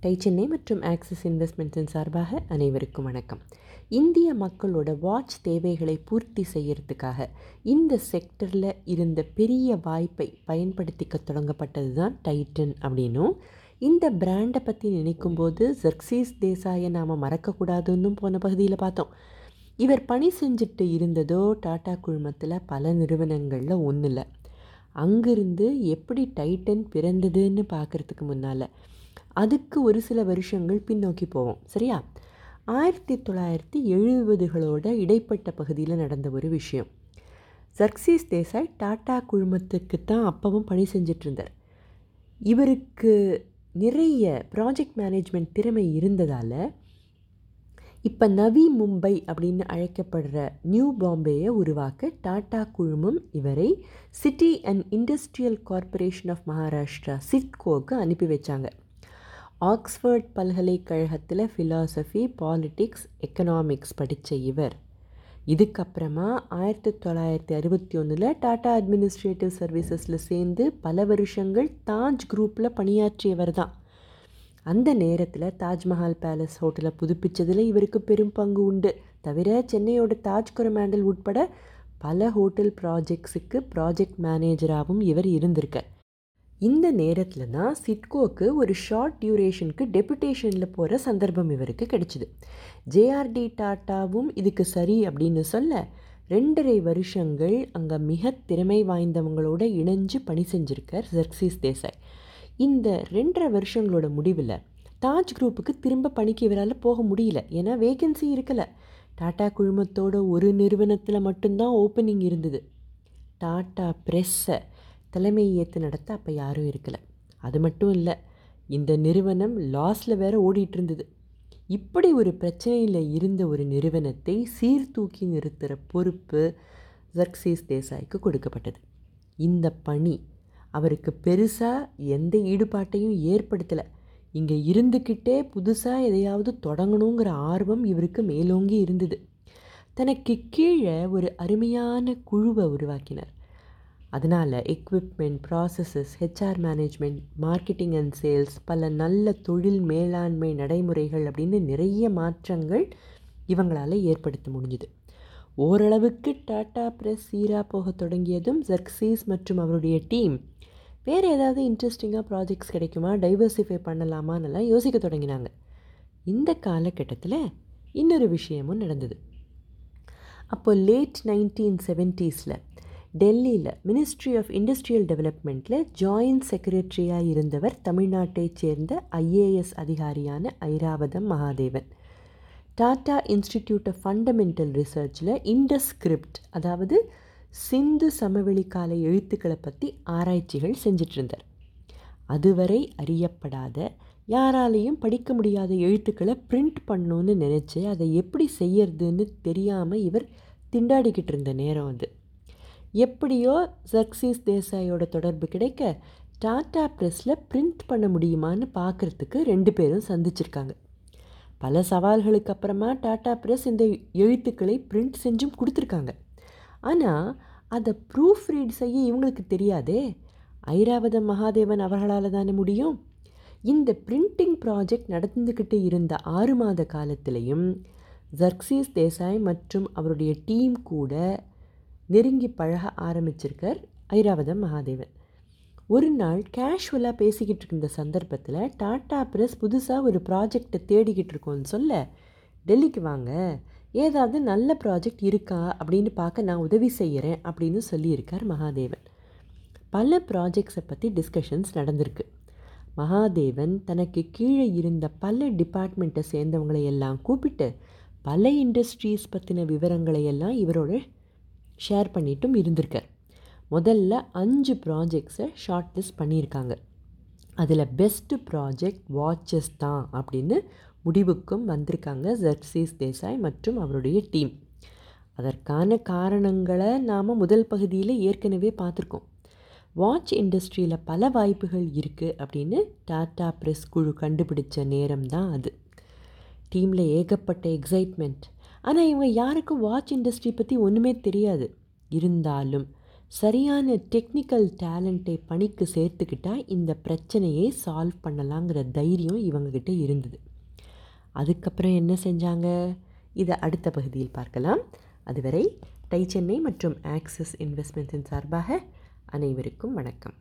Tie Chennai மற்றும் axis இன்வெஸ்ட்மெண்ட்ஸின் சார்பாக அனைவருக்கும் வணக்கம். இந்திய மக்களோட வாட்ச் தேவைகளை பூர்த்தி செய்யறதுக்காக இந்த செக்டரில் இருந்த பெரிய வாய்ப்பை பயன்படுத்திக்க தொடங்கப்பட்டது தான் டைட்டன் அப்படின்னும். இந்த பிராண்டை பற்றி நினைக்கும்போது ஜெர்க்சீஸ் தேசாயை நாம் மறக்கக்கூடாதுன்னு போன பகுதியில் பார்த்தோம். இவர் பணி செஞ்சுட்டு இருந்ததோ டாடா குழுமத்தில் பல நிறுவனங்களில் ஒன்றும் இல்லை அங்கிருந்து எப்படி டைட்டன் பிறந்ததுன்னு பார்க்குறதுக்கு முன்னால் அதுக்கு ஒரு சில வருஷங்கள் பின்னோக்கி போவோம் சரியா? ஆயிரத்தி தொள்ளாயிரத்தி எழுபதுகளோட இடைப்பட்ட பகுதியில் நடந்த ஒரு விஷயம். சர்க்சீஸ் தேசாய் டாடா குழுமத்துக்கு தான் அப்பவும் பணி செஞ்சிட்ருந்தார் இவருக்கு நிறைய ப்ராஜெக்ட் மேனேஜ்மெண்ட் திறமை இருந்ததால் இப்போ நவி மும்பை அப்படின்னு அழைக்கப்படுற நியூ பாம்பேயை உருவாக்க டாடா குழுமம் இவரை city and industrial corporation of Maharashtra சிட்கோக்கு அனுப்பி வச்சாங்க. ஆக்ஸ்ஃபோர்ட் பல்கலைக்கழகத்தில் ஃபிலாசபி பாலிட்டிக்ஸ் எக்கனாமிக்ஸ் படித்த இவர். இதுக்கப்புறமா ஆயிரத்தி தொள்ளாயிரத்தி அறுபத்தி ஒன்றில் டாடா அட்மினிஸ்ட்ரேட்டிவ் சர்வீசஸில் சேர்ந்து பல வருஷங்கள் தாஜ் குரூப்பில் பணியாற்றியவர் தான். அந்த நேரத்தில் தாஜ்மஹால் பேலஸ் ஹோட்டலை புதுப்பித்ததில் இவருக்கு பெரும் பங்கு உண்டு. தவிர சென்னையோட தாஜ் கொரமாண்டல் உட்பட பல ஹோட்டல் ப்ராஜெக்ட்ஸுக்கு ப்ராஜெக்ட் மேனேஜராகவும் இவர் இருந்திருக்கார் இந்த நேரத்தில் தான் சிட்கோக்கு ஒரு ஷார்ட் டியூரேஷனுக்கு டெபுடேஷனில் போகிற சந்தர்ப்பம் இவருக்கு கிடைச்சிது. ஜேஆர்டி டாட்டாவும் இதுக்கு சரி அப்படின்னு சொல்ல ரெண்டரை வருஷங்கள் அங்கே மிக திறமை வாய்ந்தவங்களோட இணைஞ்சு பணி செஞ்சுருக்கார் ஜெர்க்சிஸ் தேசாய். இந்த ரெண்டரை வருஷங்களோட முடிவில் தாஜ் குரூப்புக்கு திரும்ப பணிக்கு இவரால் போக முடியல. ஏன்னா வேகன்சி இருக்கலை. டாடா குழுமத்தோட ஒரு நிறுவனத்தில் மட்டும்தான் ஓப்பனிங் இருந்தது. டாடா ப்ரெஸ்ஸை தலைமை ஏற்று நடத்த அப்போ யாரும் இருக்கலை. அது மட்டும் இல்லை இந்த நிறுவனம் லாஸில் வேற ஓடிட்டு இருந்தது இப்படி ஒரு பிரச்சனையில் இருந்த ஒரு நிறுவனத்தை சீர்தூக்கி நிறுத்துகிற பொறுப்பு ஜர்க்சீஸ் தேசாய்க்கு கொடுக்கப்பட்டது. இந்த பணி அவருக்கு பெருசாக எந்த ஈடுபாட்டையும் ஏற்படுத்தலை. இங்கே இருந்துக்கிட்டே புதுசாக எதையாவது தொடங்கணுங்கிற ஆர்வம் இவருக்கு மேலோங்கி இருந்தது. தனக்கு கீழே ஒரு அருமையான குழுவை உருவாக்கினார். அதனால் equipment processes HR management marketing and sales பல நல்ல தொழில் மேலாண்மை நடைமுறைகள் அப்படின்னு நிறைய மாற்றங்கள் இவங்களால் ஏற்படுத்த முடிஞ்சுது. ஓரளவுக்கு டாடா ப்ரெஸ் சீராக போக தொடங்கியதும் ஜெர்க்சீஸ் மற்றும் அவருடைய டீம் வேறு ஏதாவது இன்ட்ரெஸ்டிங்காக ப்ராஜெக்ட்ஸ் கிடைக்குமா? டைவர்சிஃபை பண்ணலாமான்னெல்லாம் யோசிக்க தொடங்கினாங்க. இந்த காலகட்டத்தில் இன்னொரு விஷயமும் நடந்தது. அப்போ லேட் நைன்டீன் செவன்ட்டீஸில் டெல்லியில் மினிஸ்ட்ரி ஆஃப் இண்டஸ்ட்ரியல் டெவலப்மெண்ட்டில் ஜாயின்ட் செக்ரட்டரியாக இருந்தவர் தமிழ்நாட்டைச் சேர்ந்த ஐஏஎஸ் அதிகாரியான Iravatham Mahadevan. Tata institute of fundamental ரிசர்ச்சில் இண்டஸ்கிரிப்ட் அதாவது சிந்து சமவெளி கால எழுத்துக்களை பற்றி ஆராய்ச்சிகள் செஞ்சிட்ருந்தார் அதுவரை அறியப்படாத யாராலையும் படிக்க முடியாத எழுத்துக்களை பிரிண்ட் பண்ணணுன்னு நினச்சி அதை எப்படி செய்யறதுன்னு தெரியாமல் இவர் திண்டாடிக்கிட்டு இருந்த நேரம் அது. எப்படியோ சக்சீஸ் தேசாயோட தொடர்பு கிடைக்க டாட்டா ப்ரெஸ்ஸில் பிரிண்ட் பண்ண முடியுமான்னு பார்க்குறதுக்கு ரெண்டு பேரும் சந்திச்சிருக்காங்க. பல சவால்களுக்கு அப்புறமா டாட்டா ப்ரெஸ் இந்த எழுத்துக்களை பிரிண்ட் செஞ்சும் கொடுத்துருக்காங்க. ஆனால் அதை ப்ரூஃப் ரீட் செய்ய இவங்களுக்கு தெரியாதே? ஐராவதம் மகாதேவன் அவர்களால் தானே முடியும்? இந்த பிரிண்டிங் ப்ராஜெக்ட் நடந்துக்கிட்டு இருந்த ஆறு மாத காலத்திலையும் ஜர்க்சீஸ் தேசாய் மற்றும் அவருடைய டீம் கூட நெருங்கி பழக ஆரம்பிச்சிருக்கார் ஐராவதம் மகாதேவன். ஒரு நாள் கேஷுவலாக பேசிக்கிட்டு இருந்த சந்தர்ப்பத்தில் டாடா ப்ரெஸ் புதுசாக ஒரு ப்ராஜெக்டை தேடிக்கிட்டு இருக்கோன்னு சொல்ல டெல்லிக்கு வாங்க. ஏதாவது நல்ல ப்ராஜெக்ட் இருக்கா அப்படின்னு பார்க்க நான் உதவி செய்கிறேன் அப்படின்னு சொல்லியிருக்கார் மகாதேவன். பல ப்ராஜெக்ட்ஸை பற்றி டிஸ்கஷன்ஸ் நடந்திருக்கு. மகாதேவன் தனக்கு கீழே இருந்த பல டிபார்ட்மெண்ட்டை சேர்ந்தவங்களை எல்லாம் கூப்பிட்டு பல இண்டஸ்ட்ரீஸ் பற்றின விவரங்களை எல்லாம் இவரோட ஷேர் பண்ணிட்டும் இருந்திருக்கார். முதல்ல அஞ்சு ப்ராஜெக்ட்ஸை ஷார்ட் லிஸ்ட் பண்ணியிருக்காங்க. அதில் பெஸ்ட்டு ப்ராஜெக்ட் வாட்சஸ் தான் அப்படின்னு முடிவுக்கும் வந்திருக்காங்க ஜெர்சிஸ் தேசாய் மற்றும் அவருடைய டீம். அதற்கான காரணங்களை நாம் முதல் பகுதியில் ஏற்கனவே பார்த்துருக்கோம். வாட்ச் இண்டஸ்ட்ரியில் பல வாய்ப்புகள் இருக்குது அப்படின்னு டாடா ப்ரெஸ் குழு கண்டுபிடிச்ச நேரம் தான் அது. டீமில் ஏகப்பட்ட எக்ஸைட்மெண்ட். ஆனால் இவங்க யாருக்கும் வாட்ச் இண்டஸ்ட்ரி பற்றி ஒன்றுமே தெரியாது. இருந்தாலும் சரியான டெக்னிக்கல் டேலண்ட்டை பணிக்கு சேர்த்துக்கிட்டால் இந்த பிரச்சனையை சால்வ் பண்ணலாங்கிற தைரியம் இவங்கக்கிட்ட இருந்தது. அதுக்கப்புறம் என்ன செஞ்சாங்க? இதை அடுத்த பகுதியில் பார்க்கலாம். அதுவரை டை சென்னை மற்றும் ஆக்சிஸ் இன்வெஸ்ட்மெண்ட்ஸின் சார்பாக அனைவருக்கும் வணக்கம்.